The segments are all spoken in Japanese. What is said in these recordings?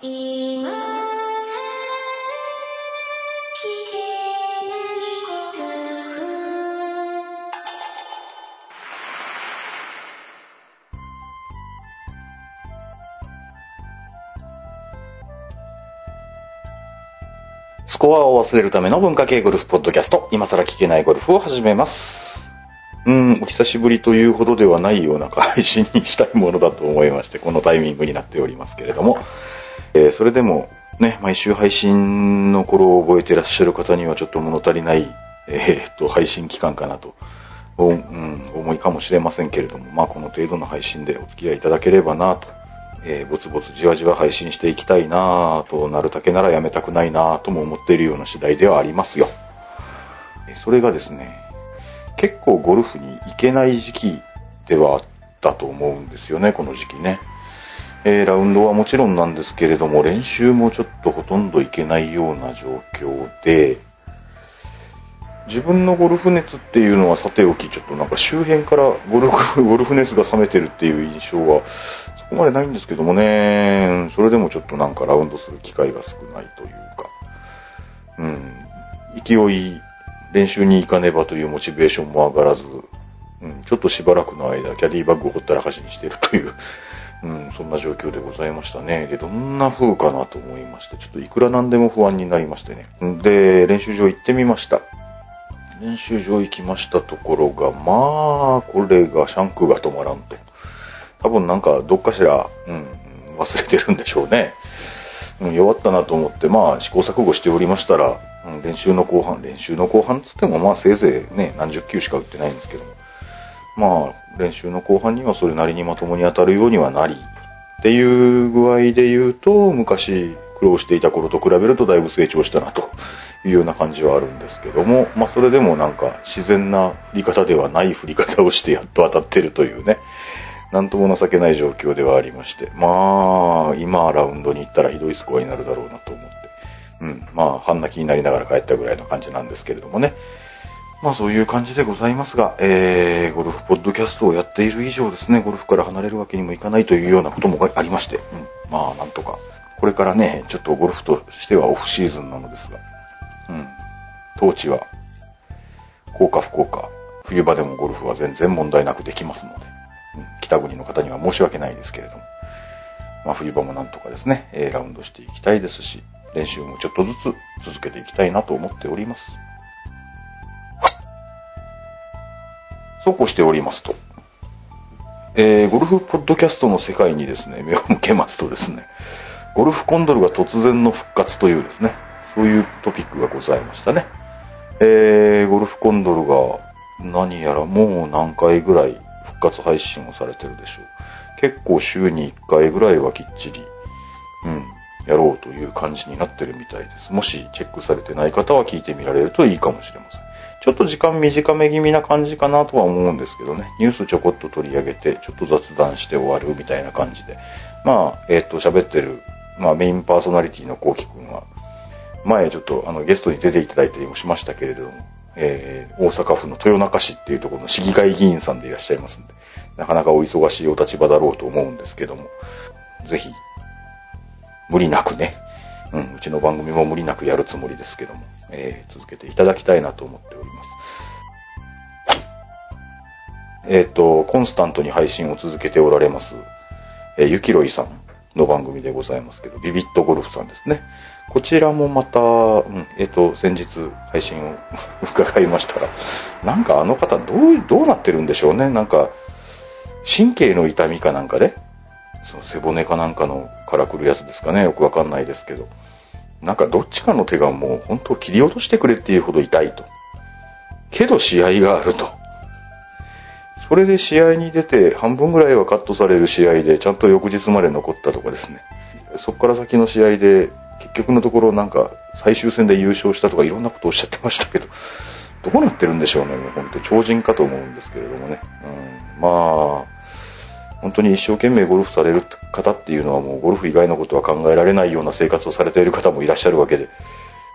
スコアを忘れるための文化系ゴルフポッドキャスト、今更聞けないゴルフを始めます。うん、お久しぶりというほどではないような配信にしたいものだと思いまして、このタイミングになっておりますけれども、えーそれでもね、毎週配信の頃を覚えてらっしゃる方にはちょっと物足りない、えーっと、配信期間かなと、おうん、思いかもしれませんけれども、まあこの程度の配信でお付き合いいただければなとえーぼつぼつじわじわ配信していきたいなとなるだけならやめたくないなとも思っているような次第ではありますよ。えそれがですね、結構ゴルフに行けない時期ではあったと思うんですよね、この時期ね。えーラウンドはもちろんなんですけれども、練習もちょっとほとんど行けないような状況で、自分のゴルフ熱っていうのはさておき、ちょっとなんか周辺からゴルフ、ゴルフ熱が冷めてるっていう印象はそこまでないんですけどもね、それでもちょっとなんかラウンドする機会が少ないというか、うん、勢い、練習に行かねばというモチベーションも上がらず、うん、ちょっとしばらくの間、キャディバッグをほったらかしにしてるという、うん、そんな状況でございましたね。で、どんな風かなと思いまして、ちょっといくらなんでも不安になりましてね。で、練習場行ってみました。練習場行きましたところが、まあ、これがシャンクが止まらんと。多分なんかどっかしら、うん、忘れてるんでしょうね。うん、弱ったなと思って、まあ試行錯誤しておりましたら、うん、練習の後半、練習の後半つってもまあせいぜいね、何十球しか打ってないんですけども、まあ練習の後半にはそれなりにまともに当たるようにはなり、っていう具合で言うと、昔苦労していた頃と比べるとだいぶ成長したなというような感じはあるんですけども、まあそれでもなんか自然な振り方ではない振り方をしてやっと当たってるというね、なんとも情けない状況ではありまして、まあ、今ラウンドに行ったらひどいスコアになるだろうなと思って、うん、まあ、半泣きになりながら帰ったぐらいの感じなんですけれどもね。まあそういう感じでございますが、えー、ゴルフポッドキャストをやっている以上ですね、ゴルフから離れるわけにもいかないというようなこともありまして、うん、まあなんとか、これからね、ちょっとゴルフとしてはオフシーズンなのですが、うん、当地は、効か不効か、冬場でもゴルフは全然問題なくできますので、うん北国の方には申し訳ないですけれども、まあ、冬場もなんとかですね、ラウンドしていきたいですし、練習もちょっとずつ続けていきたいなと思っております。そうこうしておりますと、えーゴルフポッドキャストの世界にですね、目を向けますとですね、ゴルフコンドルが突然の復活というですね、そういうトピックがございましたね。えーゴルフコンドルが何やらもう何回ぐらい復活配信をされてるでしょう。結構週に1回ぐらいはきっちり、うん、やろうという感じになってるみたいです。もしチェックされてない方は聞いてみられるといいかもしれません。ちょっと時間短め気味な感じかなとは思うんですけどね。ニュースちょこっと取り上げて、ちょっと雑談して終わるみたいな感じで。まあ、えっ、と、喋ってる、まあメインパーソナリティのコウキ君は、前ちょっとあのゲストに出ていただいたりもしましたけれども、えー大阪府の豊中市っていうところの市議会議員さんでいらっしゃいますんで、なかなかお忙しいお立場だろうと思うんですけども、ぜひ、無理なくね、うん、うちの番組も無理なくやるつもりですけども、えー続けていただきたいなと思っております。えっ、と、コンスタントに配信を続けておられます、えーゆきろいさんの番組でございますけど、ビビットゴルフさんですね。こちらもまた、うん、えっ、と、先日配信を 伺いましたら、なんかあの方どう、どうなってるんでしょうね。なんか、神経の痛みかなんかで、その背骨かなんかのからくるやつですかね。よくわかんないですけど。なんかどっちかの手がもう本当切り落としてくれっていうほど痛いと。けど試合があると。それで試合に出て半分ぐらいはカットされる試合でちゃんと翌日まで残ったとかですね。そこから先の試合で結局のところなんか最終戦で優勝したとかいろんなことをおっしゃってましたけど、どうなってるんでしょうね。もう本当超人かと思うんですけれどもね。うん、まあ、本当に一生懸命ゴルフされる方っていうのはもうゴルフ以外のことは考えられないような生活をされている方もいらっしゃるわけで、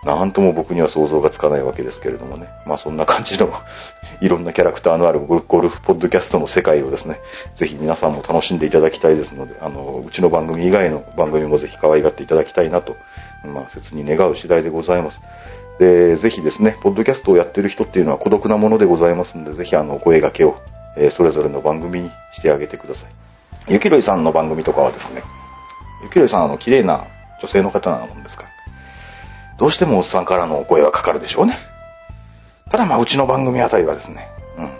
なんとも僕には想像がつかないわけですけれどもね。まあそんな感じの いろんなキャラクターのあるゴルフポッドキャストの世界をですね、ぜひ皆さんも楽しんでいただきたいですので、あの、うちの番組以外の番組もぜひ可愛がっていただきたいなと、まあ切に願う次第でございます。で、ぜひですね、ポッドキャストをやってる人っていうのは孤独なものでございますので、ぜひあの、お声掛けを、えそれぞれの番組にしてあげてください。ゆきろいさんの番組とかはですね、ゆきろいさんあの、綺麗な女性の方なもんですから、どうしてもおっさんからのお声はかかるでしょうね。ただまあ、うちの番組あたりはですね、うん。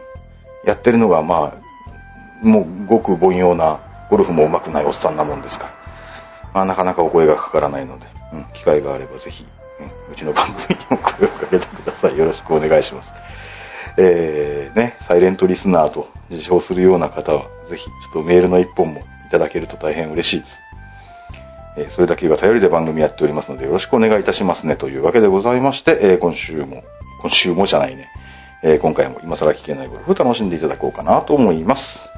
やってるのがまあ、もうごく凡庸な、ゴルフも上手くないおっさんなもんですから、まあなかなかお声がかからないので、うん、機会があればぜひ、うん、うちの番組にも声をかけてください。よろしくお願いします。えー、ね、サイレントリスナーと自称するような方は、ぜひちょっとメールの一本もいただけると大変嬉しいです。えーそれだけが頼りで番組やっておりますのでよろしくお願いいたしますねというわけでございまして、えー今週も、今週もじゃないね、えー今回も今更聞けないゴルフ楽しんでいただこうかなと思います。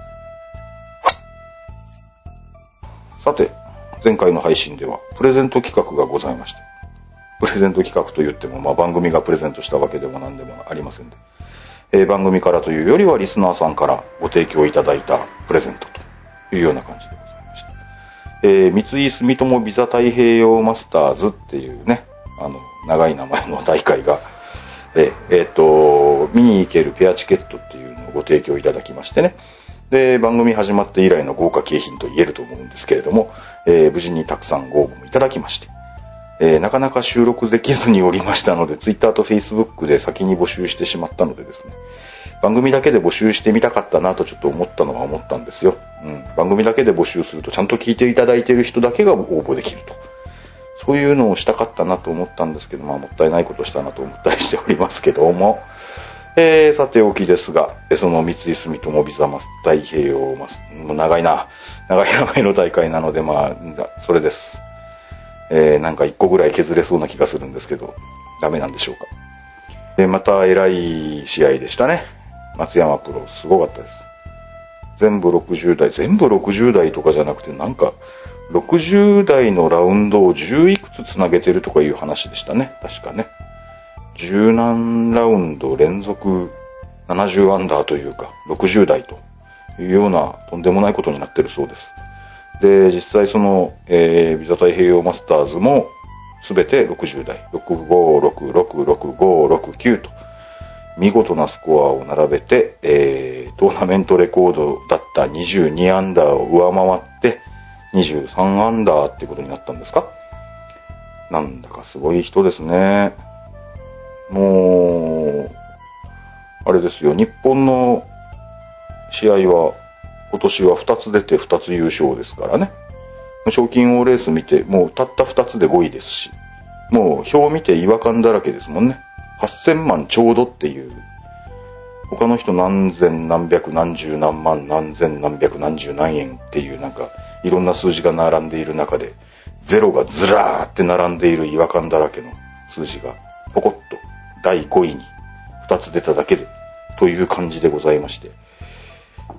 さて、前回の配信ではプレゼント企画がございまして、プレゼント企画と言っても、まあ、番組がプレゼントしたわけでも何でもありませんで、えー番組からというよりはリスナーさんからご提供いただいたプレゼントというような感じでございました。えー三井住友ビザ太平洋マスターズっていうね、あの、長い名前の大会が、えーえーと、見に行けるペアチケットっていうのをご提供いただきましてね。で、番組始まって以来の豪華景品と言えると思うんですけれども、えー無事にたくさんご応募もいただきまして、えーなかなか収録できずにおりましたので、Twitter と Facebook で先に募集してしまったのでですね、番組だけで募集してみたかったなとちょっと思ったのは思ったんですよ。うん。番組だけで募集するとちゃんと聞いていただいている人だけが応募できると。そういうのをしたかったなと思ったんですけど、まあもったいないことしたなと思ったりしておりますけども、えー、さておきですが、その三井住友ビザマス太平洋マス、もう長いな、長い名前の大会なので、まあ、それです。えー、なんか一個ぐらい削れそうな気がするんですけど、ダメなんでしょうか。で、また偉い試合でしたね。松山プロ、すごかったです。全部60代、全部60代とかじゃなくて、なんか、60代のラウンドを10いくつつなげてるとかいう話でしたね。確かね。十何ラウンド連続70アンダーというか、60代というようなとんでもないことになってるそうです。で、実際その、えービザ太平洋マスターズもすべて60代、65666569と、見事なスコアを並べて、えートーナメントレコードだった22アンダーを上回って、23アンダーってことになったんですか？なんだかすごい人ですね。もう、あれですよ、日本の試合は今年は2つ出て2つ優勝ですからね。賞金王レース見て、もうたった2つで5位ですし、もう表を見て違和感だらけですもんね。8000万ちょうどっていう。他の人何千何百何十何万何千何百何十何円っていうなんかいろんな数字が並んでいる中でゼロがずらーって並んでいる違和感だらけの数字がポコッと第5位に2つ出ただけでという感じでございまして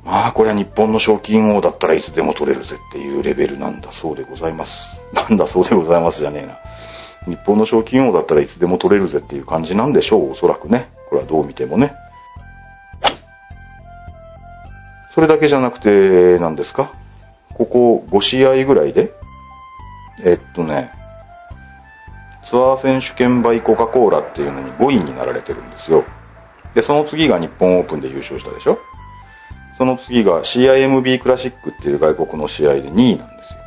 まあこれは日本の賞金王だったらいつでも取れるぜっていうレベルなんだそうでございます。なんだそうでございますじゃねえな。日本の賞金王だったらいつでも取れるぜっていう感じなんでしょうおそらくね。これはどう見てもね。それだけじゃなくて、何ですか？ここ5試合ぐらいで、えっとね、ツアー選手権バイコカ・コーラっていうのに5位になられてるんですよ。で、その次が日本オープンで優勝したでしょ？その次が CIMB クラシックっていう外国の試合で2位なんですよ。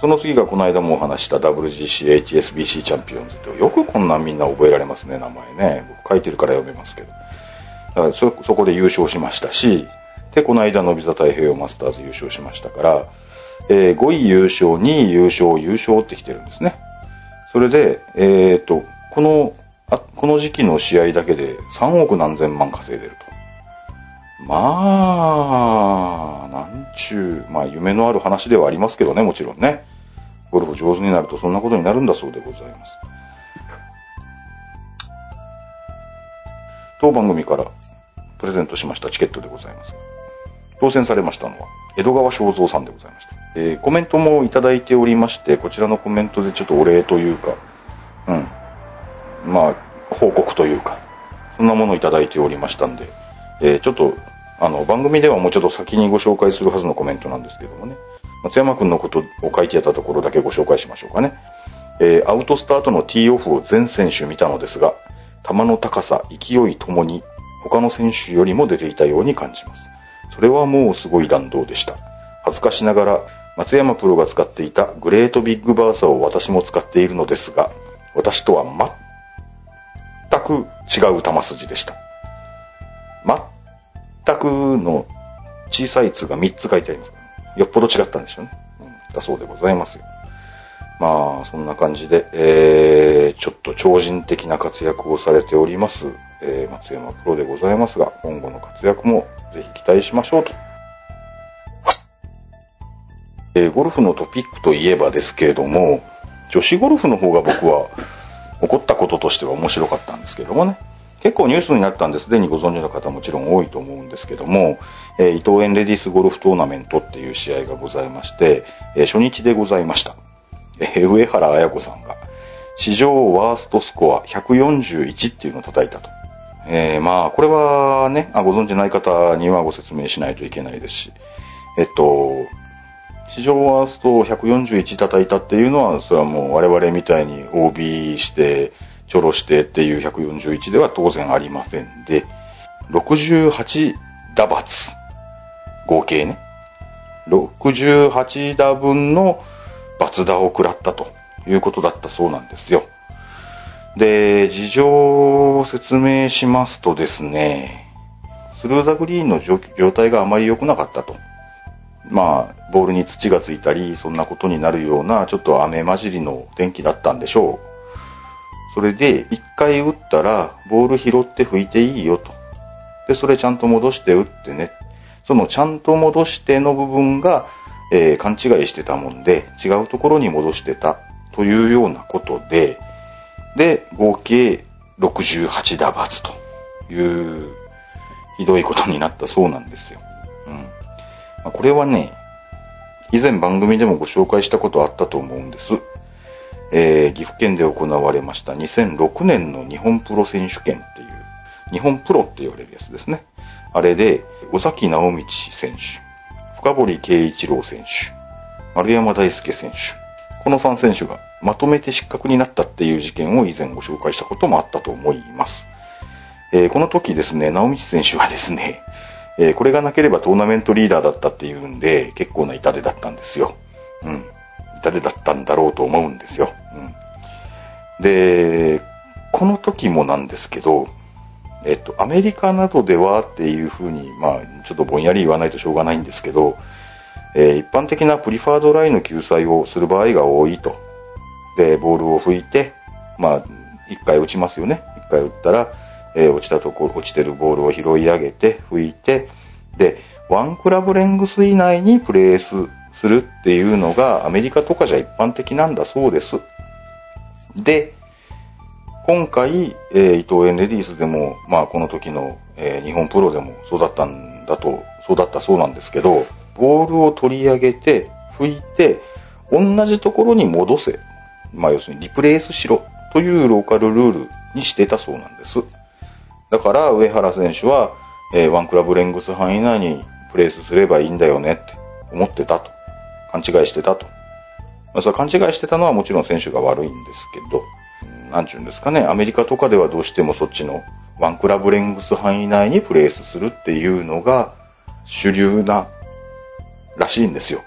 その次がこの間もお話した WGC HSBC チャンピオンズってよくこんなみんな覚えられますね、名前ね。僕書いてるから読めますけど。だからそ、そこで優勝しましたし、で、この間のビザ太平洋マスターズ優勝しましたから、えー5位優勝、2位優勝、優勝ってきてるんですね。それで、えっ、と、この、あこの時期の試合だけで3億何千万稼いでると。まあ、なんちゅう、まあ夢のある話ではありますけどね、もちろんね。ゴルフ上手になるとそんなことになるんだそうでございます。当番組からプレゼントしましたチケットでございます。当選されましたのは、江戸川正蔵さんでございました。えーコメントもいただいておりまして、こちらのコメントでちょっとお礼というか、うん。まあ、報告というか、そんなものをいただいておりましたんで、えーちょっと、あの、番組ではもうちょっと先にご紹介するはずのコメントなんですけどもね、松山くんのことを書いてあったところだけご紹介しましょうかね。えーアウトスタートのティーオフを全選手見たのですが、球の高さ、勢いともに他の選手よりも出ていたように感じます。それはもうすごい弾道でした。恥ずかしながら、松山プロが使っていたグレートビッグバーサーを私も使っているのですが、私とは全く違う球筋でした。全くの小さい「つ」が3つ書いてあります。よっぽど違ったんでしょうね。うん、だそうでございますよ。まあ、そんな感じで、えー、ちょっと超人的な活躍をされております、えー、松山プロでございますが、今後の活躍もぜひ期待しましょうと。えーゴルフのトピックといえばですけれども、女子ゴルフの方が僕は起こったこととしては面白かったんですけどもね。結構ニュースになったんですでにご存知の方もちろん多いと思うんですけども、えー伊藤園レディスゴルフトーナメントっていう試合がございまして、えー初日でございました。えー上原彩子さんが史上ワーストスコア141っていうのを叩いたと。えまあ、これはね、あご存知ない方にはご説明しないといけないですし、えっと、史上ワースト141叩いたっていうのは、それはもう我々みたいに OB して、ちょろしてっていう141では当然ありませんで、68打罰。合計ね。68打分の罰打を食らったということだったそうなんですよ。で、事情を説明しますとですね、スルーザグリーンの状状態があまり良くなかったと。まあ、ボールに土がついたり、そんなことになるような、ちょっと雨混じりの天気だったんでしょう。それで、一回打ったら、ボール拾って拭いていいよと。で、それちゃんと戻して打ってね。そのちゃんと戻しての部分が、えー勘違いしてたもんで、違うところに戻してたというようなことで、で、合計68打罰という、ひどいことになったそうなんですよ。うん。まあこれはね、以前番組でもご紹介したことあったと思うんです。えー岐阜県で行われました2006年の日本プロ選手権っていう、日本プロって言われるやつですね。あれで、尾崎直道選手、深堀圭一郎選手、丸山大輔選手、この3選手がまとめて失格になったっていう事件を以前ご紹介したこともあったと思います。えーこの時ですね、直道選手はですね、えーこれがなければトーナメントリーダーだったっていうんで、結構な痛手だったんですよ。うん。痛手だったんだろうと思うんですよ。うん。で、この時もなんですけど、えっと、アメリカなどではっていうふうに、まあ、ちょっとぼんやり言わないとしょうがないんですけど、えー一般的なプリファードラインの救済をする場合が多いと。で、ボールを拭いて、まあ、一回打ちますよね。一回打ったら、えー落ちたところ、落ちてるボールを拾い上げて、拭いて、で、ワンクラブレングス以内にプレースするっていうのがアメリカとかじゃ一般的なんだそうです。で、今回、えー伊藤園レディースでも、まあこの時の、えー日本プロでもそうだったんだと、そうだったそうなんですけど、ボールを取り上げて、拭いて、同じところに戻せ。まあ要するにリプレイスしろというローカルルールにしてたそうなんです。だから上原選手は、えーワンクラブレングス範囲内にプレースすればいいんだよねって思ってたと。勘違いしてたと。まあ、それ勘違いしてたのはもちろん選手が悪いんですけど、なんちゅうんですかね、アメリカとかではどうしてもそっちのワンクラブレングス範囲内にプレースするっていうのが主流ならしいんですよ。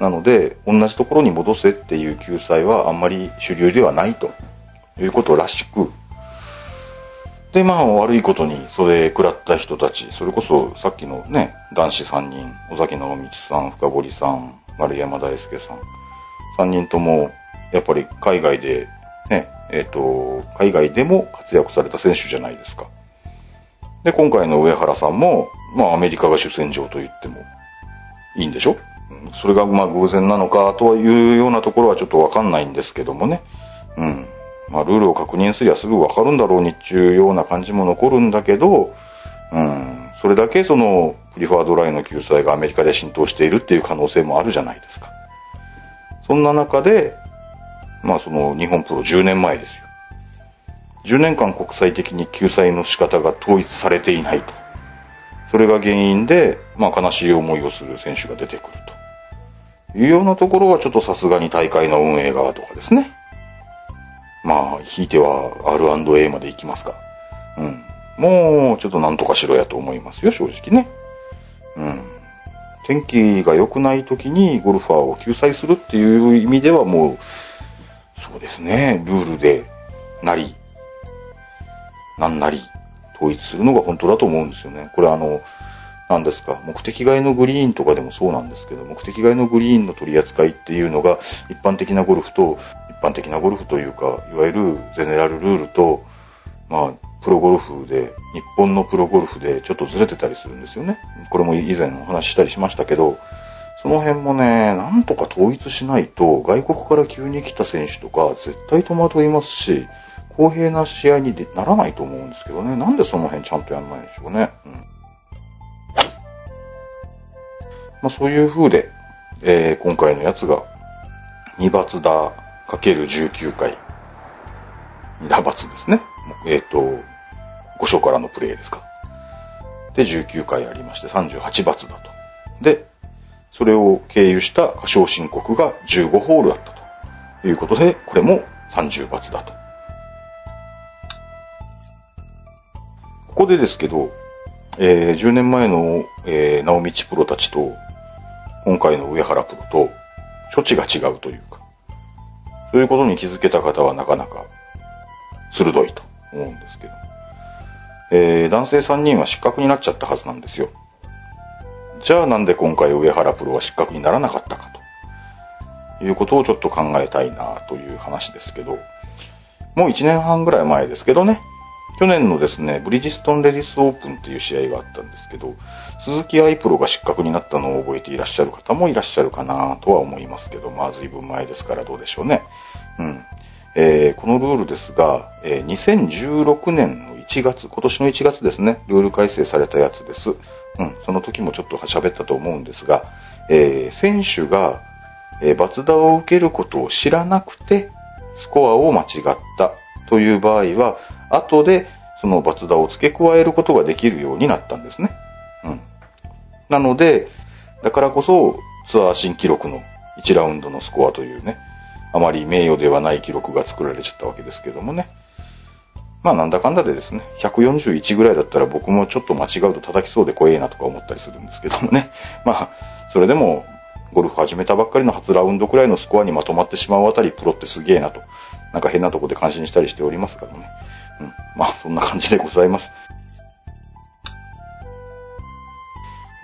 なので、同じところに戻せっていう救済はあんまり主流ではないということらしく、で、まあ悪いことにそれ食らった人たち、それこそさっきのね、男子3人、尾崎直道さん、深堀さん、丸山大輔さん、3人ともやっぱり海外でね、えっ、と、海外でも活躍された選手じゃないですか。で、今回の上原さんも、まあアメリカが主戦場と言ってもいいんでしょ？それがまあ偶然なのかというようなところはちょっとわかんないんですけどもね。うん。まあルールを確認すりゃすぐわかるんだろうにっていうような感じも残るんだけど、うん。それだけそのリファードラインの救済がアメリカで浸透しているっていう可能性もあるじゃないですか。そんな中で、まあその日本プロ10年前ですよ。10年間国際的に救済の仕方が統一されていないと。それが原因で、まあ悲しい思いをする選手が出てくると。いうようなところはちょっとさすがに大会の運営側とかですね。まあ、ひいては R&A まで行きますか。うん。もうちょっとなんとかしろやと思いますよ、正直ね。うん。天気が良くない時にゴルファーを救済するっていう意味ではもう、そうですね、ルールでなり、なんなり統一するのが本当だと思うんですよね。これあの、何ですか、目的外のグリーンとかでもそうなんですけど、目的外のグリーンの取り扱いっていうのが一般的なゴルフと、一般的なゴルフというか、いわゆるゼネラルルールと、まあ、プロゴルフで、日本のプロゴルフでちょっとずれてたりするんですよね。これも以前お話ししたりしましたけど、その辺もね、なんとか統一しないと、外国から急に来た選手とか絶対戸惑いますし、公平な試合にならないと思うんですけどね。なんでその辺ちゃんとやんないんでしょうね。うん。まあそういう風で、えー今回のやつが、2バツ打 ×19 回。2打罰ですね。えっ、と、5章からのプレイですか。で、19回ありまして38罰だと。で、それを経由した過小申告が15ホールだったということで、これも30罰だと。ここでですけど、えー10年前の、えー、直道プロたちと、今回の上原プロと、処置が違うというか、そういうことに気づけた方はなかなか鋭いと思うんですけど、えー男性3人は失格になっちゃったはずなんですよ。じゃあなんで今回上原プロは失格にならなかったかということをちょっと考えたいなという話ですけど、もう1年半ぐらい前ですけどね、去年のですね、ブリヂストンレディスオープンっていう試合があったんですけど、鈴木愛プロが失格になったのを覚えていらっしゃる方もいらっしゃるかなとは思いますけど、まあ随分前ですからどうでしょうね。うん。えーこのルールですが、えー2016年の1月、今年の1月ですね、ルール改正されたやつです。うん、その時もちょっと喋ったと思うんですが、えー選手が、えー、罰打を受けることを知らなくて、スコアを間違ったという場合は、後でその罰打を付け加えることができるようになったんですね。うん。なので、だからこそツアー新記録の1ラウンドのスコアというね、あまり名誉ではない記録が作られちゃったわけですけどもね。まあなんだかんだでですね、141ぐらいだったら僕もちょっと間違うと叩きそうで怖えなとか思ったりするんですけどもね。まあ、それでもゴルフ始めたばっかりの初ラウンドくらいのスコアにまとまってしまうあたりプロってすげえなと、なんか変なとこで感心したりしておりますからね。うん。まあそんな感じでございます。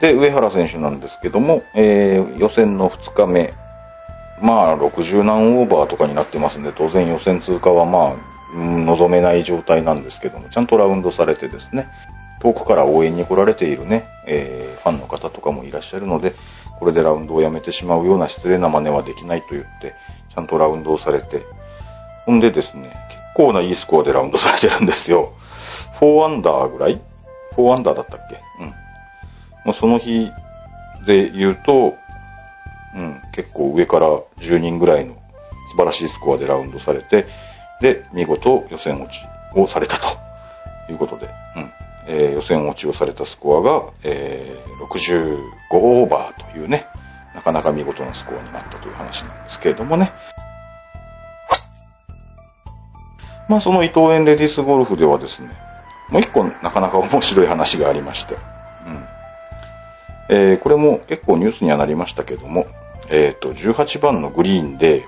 で、上原選手なんですけども、えー予選の2日目、まあ、60何オーバーとかになってますんで、当然予選通過はまあ、うん望めない状態なんですけども、ちゃんとラウンドされてですね、遠くから応援に来られているね、えーファンの方とかもいらっしゃるので、これでラウンドをやめてしまうような失礼な真似はできないと言って、ちゃんとラウンドをされて、ほんでですね、結構ないいスコアでラウンドされてるんですよ。4アンダーぐらい ?4 アンダーだったっけ？うん。まあ、その日で言うと、うん、結構上から10人ぐらいの素晴らしいスコアでラウンドされて、で、見事予選落ちをされたと。いうことで、うん。えー予選落ちをされたスコアが、えー65オーバーというね、なかなか見事なスコアになったという話なんですけれどもね。まあその伊藤園レディスゴルフではですね、もう一個なかなか面白い話がありまして、うん。えーこれも結構ニュースにはなりましたけども、えっ、と、18番のグリーンで、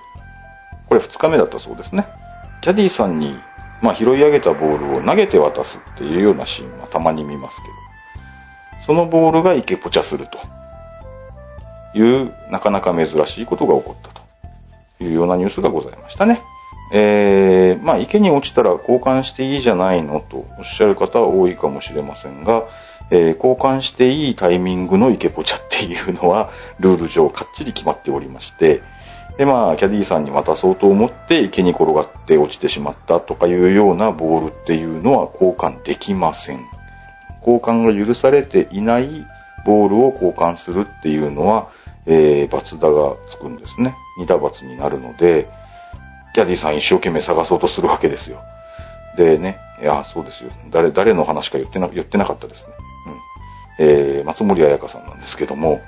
これ2日目だったそうですね。キャディーさんに、まあ、拾い上げたボールを投げて渡すっていうようなシーンはたまに見ますけど、そのボールが池ポチャするという、なかなか珍しいことが起こったというようなニュースがございましたね。えー、まあ、池に落ちたら交換していいじゃないのとおっしゃる方は多いかもしれませんが、えー交換していいタイミングの池ポチャっていうのは、ルール上かっちり決まっておりまして、で、まあ、キャディーさんに渡そうと思って池に転がって落ちてしまったとかいうようなボールっていうのは交換できません。交換が許されていないボールを交換するっていうのは、えー、罰打がつくんですね。二打罰になるので、キャディさん一生懸命探そうとするわけですよ。でね、いや、そうですよ。誰、誰の話か言ってな、言ってなかったですね。うん。えー、松森彩香さんなんですけども、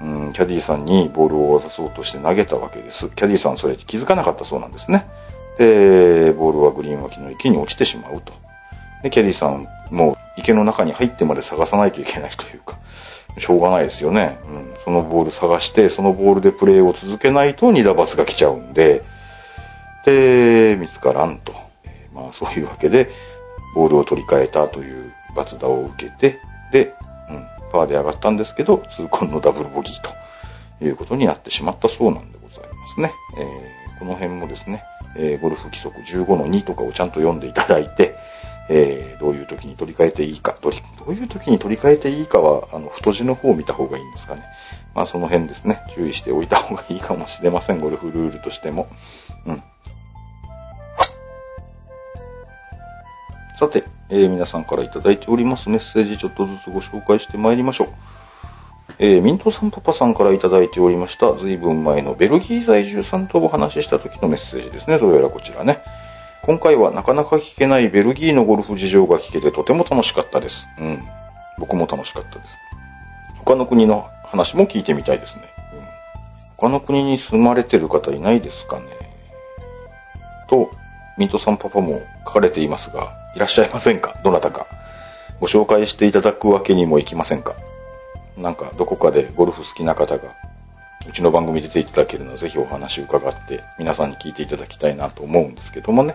うん、キャディーさんにボールを渡そうとして投げたわけです。キャディーさんそれ気づかなかったそうなんですね。で、ボールはグリーン脇の池に落ちてしまうと。で、キャディーさんもう池の中に入ってまで探さないといけないというか、しょうがないですよね。うん、そのボール探して、そのボールでプレーを続けないと二打罰が来ちゃうんで、で、見つからんと。えーまあそういうわけで、ボールを取り替えたという罰打を受けて、で、うん、パーで上がったんですけど、痛恨のダブルボギーということになってしまったそうなんでございますね。えーこの辺もですね、えーゴルフ規則15の2とかをちゃんと読んでいただいて、えーどういう時に取り替えていいか、どどういう時に取り替えていいかは、あの、太字の方を見た方がいいんですかね。まあその辺ですね、注意しておいた方がいいかもしれません、ゴルフルールとしても。うん。さて、えー皆さんからいただいておりますメッセージちょっとずつご紹介してまいりましょう。えーミントさんパパさんからいただいておりました、ずいぶん前のベルギー在住さんとお話しした時のメッセージですね。どうやらこちらね。今回はなかなか聞けないベルギーのゴルフ事情が聞けてとても楽しかったです。うん。僕も楽しかったです。他の国の話も聞いてみたいですね。うん。他の国に住まれてる方いないですかね。と、ミントさんパパも書かれていますが、いらっしゃいませんか？どなたか。ご紹介していただくわけにもいきませんか？なんか、どこかでゴルフ好きな方が、うちの番組出ていただけるのはぜひお話伺って、皆さんに聞いていただきたいなと思うんですけどもね。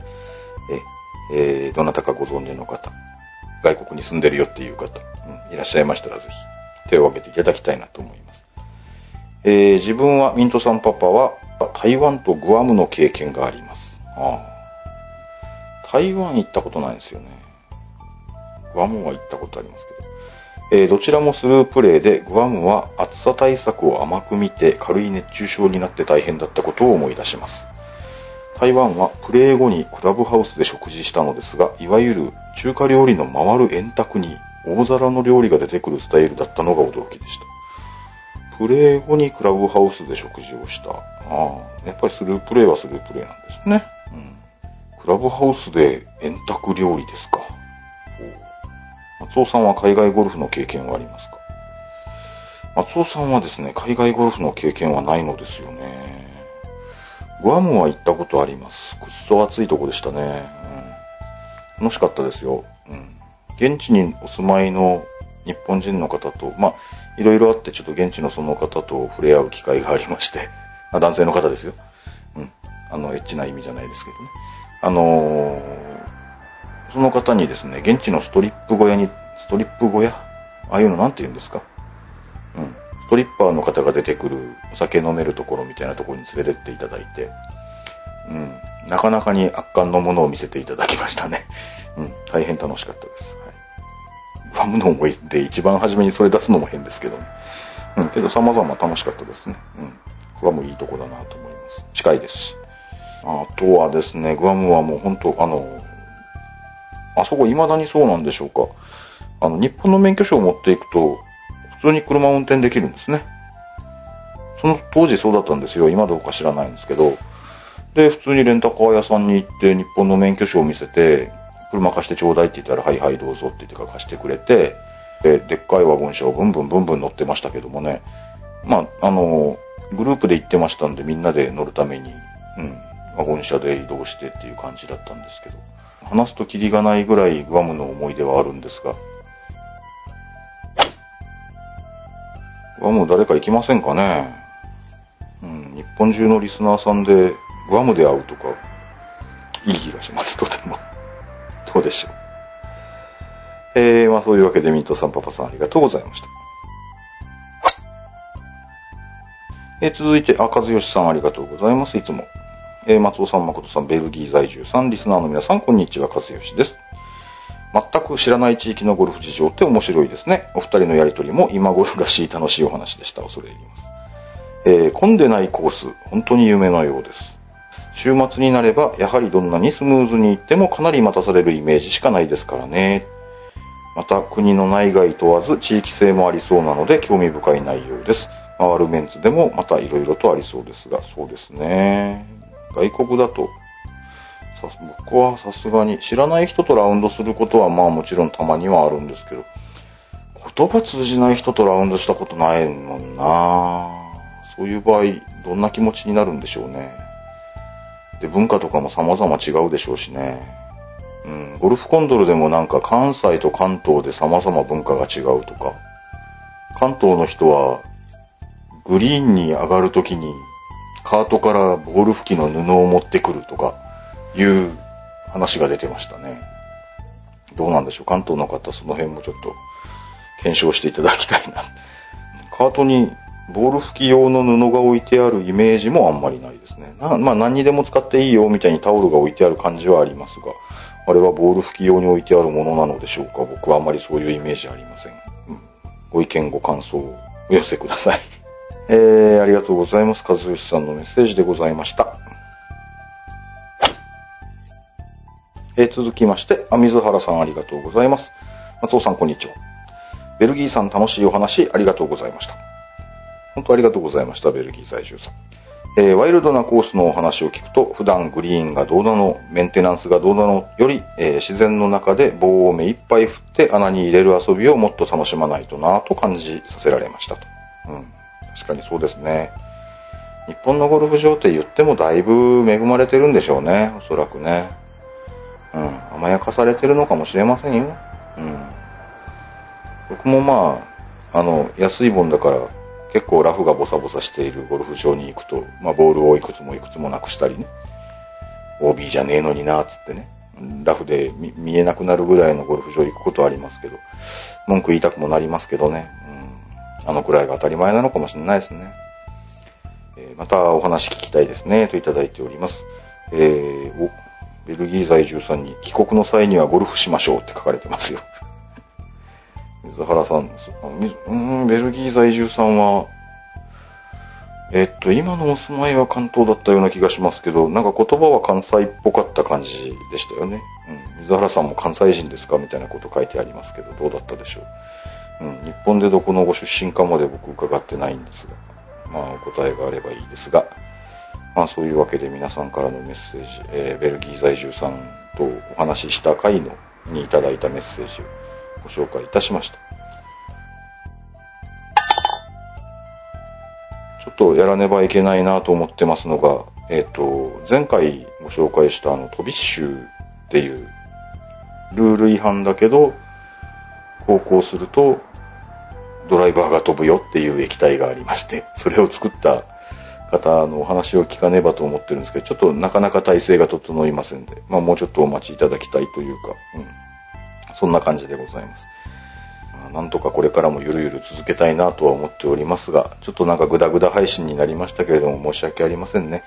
え、えーどなたかご存知の方、外国に住んでるよっていう方、うん、いらっしゃいましたらぜひ、手を挙げていただきたいなと思います。えー自分は、ミントさんパパは、台湾とグアムの経験があります。ああ台湾行ったことないんですよね。グアムは行ったことありますけど。えーどちらもスループレーで、グアムは暑さ対策を甘く見て軽い熱中症になって大変だったことを思い出します。台湾はプレー後にクラブハウスで食事したのですが、いわゆる中華料理の回る円卓に大皿の料理が出てくるスタイルだったのが驚きでした。プレー後にクラブハウスで食事をした。ああ、やっぱりスループレーはスループレーなんですね。ラブハウスで円卓料理ですか。松尾さんは海外ゴルフの経験はありますか？松尾さんはですね、海外ゴルフの経験はないのですよね。グアムは行ったことあります。くっそ暑いとこでしたね。うん、楽しかったですよ。うん。現地にお住まいの日本人の方と、まあ、いろいろあってちょっと現地のその方と触れ合う機会がありまして、まあ、男性の方ですよ。うん。あの、エッチな意味じゃないですけどね。あのーその方にですね、現地のストリップ小屋に、ストリップ小屋？ああいうのなんて言うんですか？うん。ストリッパーの方が出てくるお酒飲めるところみたいなところに連れてっていただいて、うん。なかなかに圧巻のものを見せていただきましたね。うん。大変楽しかったです。はい。グアムの思いで一番初めにそれ出すのも変ですけどね。うん。けど様々楽しかったですね。うん。グアムいいとこだなと思います。近いですし。あとはですね、グアムはもう本当、あの、あそこ未だにそうなんでしょうか。あの、日本の免許証を持っていくと、普通に車を運転できるんですね。その当時そうだったんですよ。今どうか知らないんですけど。で、普通にレンタカー屋さんに行って、日本の免許証を見せて、車貸してちょうだいって言ったら、はいはいどうぞって言ってから貸してくれて、で、でっかいワゴン車をブンブンブンブン乗ってましたけどもね。まあ、あの、グループで行ってましたんで、みんなで乗るために、うん、ゴン車で移動してっていう感じだったんですけど。話すとキリがないぐらいグアムの思い出はあるんですが。グアム誰か行きませんかね？うん、日本中のリスナーさんでグアムで会うとか、いい気がします、とても。どうでしょう。えー、まあそういうわけでミントさんパパさんありがとうございました。えー続いて、あ、和義さんありがとうございます、いつも。えー松尾さん、誠さん、ベルギー在住さん、リスナーの皆さん、こんにちは、和義です。全く知らない地域のゴルフ事情って面白いですね。お二人のやりとりも今頃らしい楽しいお話でした。恐れ入ります。えー混んでないコース、本当に夢のようです。週末になれば、やはりどんなにスムーズに行ってもかなり待たされるイメージしかないですからね。また、国の内外問わず地域性もありそうなので興味深い内容です。回るメンツでもまた色々とありそうですが、そうですね。外国だと、さ僕はさすがに知らない人とラウンドすることはまあもちろんたまにはあるんですけど、言葉通じない人とラウンドしたことないもんなそういう場合、どんな気持ちになるんでしょうね。で、文化とかも様々違うでしょうしね。うん、ゴルフコンドルでもなんか関西と関東で様々文化が違うとか、関東の人はグリーンに上がるときにカートからボール拭きの布を持ってくるとかいう話が出てましたね。どうなんでしょう？関東の方その辺もちょっと検証していただきたいな。カートにボール拭き用の布が置いてあるイメージもあんまりないですね。なまあ何にでも使っていいよみたいにタオルが置いてある感じはありますが、あれはボール拭き用に置いてあるものなのでしょうか？僕はあんまりそういうイメージありません。うん、ご意見ご感想をお寄せください。えー、ありがとうございます。和義さんのメッセージでございました。えー、続きまして、あ、水原さんありがとうございます。松尾さんこんにちは。ベルギーさん楽しいお話ありがとうございました。本当ありがとうございました、ベルギー在住さん。えー、ワイルドなコースのお話を聞くと、普段グリーンがどうなの、メンテナンスがどうなのより、えー、自然の中で棒を目いっぱい振って穴に入れる遊びをもっと楽しまないとなと感じさせられましたと。うん。確かにそうですね。日本のゴルフ場って言ってもだいぶ恵まれてるんでしょうね、おそらくね。うん。甘やかされてるのかもしれませんよ。うん。僕もまあ、あの、安いもんだから、結構ラフがボサボサしているゴルフ場に行くと、まあ、ボールをいくつもいくつもなくしたりね、OB じゃねえのになっ、つってね、ラフで見えなくなるぐらいのゴルフ場行くことはありますけど、文句言いたくもなりますけどね、あのくらいが当たり前なのかもしれないですね。えー、またお話聞きたいですね、といただいております。えー、お、ベルギー在住さんに帰国の際にはゴルフしましょうって書かれてますよ。水原さん、うん、ベルギー在住さんは、えっと、今のお住まいは関東だったような気がしますけど、なんか言葉は関西っぽかった感じでしたよね。うん。水原さんも関西人ですかみたいなこと書いてありますけど、どうだったでしょう？うん。日本でどこのご出身かまで僕伺ってないんですが、まあお答えがあればいいですが、まあそういうわけで皆さんからのメッセージ、えー、ベルギー在住さんとお話しした回のにいただいたメッセージをご紹介いたしました。ちょっとやらねばいけないなと思ってますのが、えっ、ー、と、前回ご紹介したあの、飛び臭っていう、ルール違反だけど、航行すると、ドライバーが飛ぶよっていう液体がありまして、それを作った方のお話を聞かねばと思ってるんですけど、ちょっとなかなか体制が整いませんで、まあもうちょっとお待ちいただきたいというか、うん。そんな感じでございます。あなんとかこれからもゆるゆる続けたいなとは思っておりますが、ちょっとなんかグダグダ配信になりましたけれども申し訳ありませんね。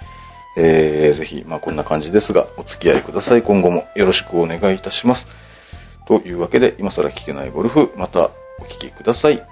えー、ぜひ、まあこんな感じですが、お付き合いください。今後もよろしくお願いいたします。というわけで、今更聞けないゴルフ、またお聴きください。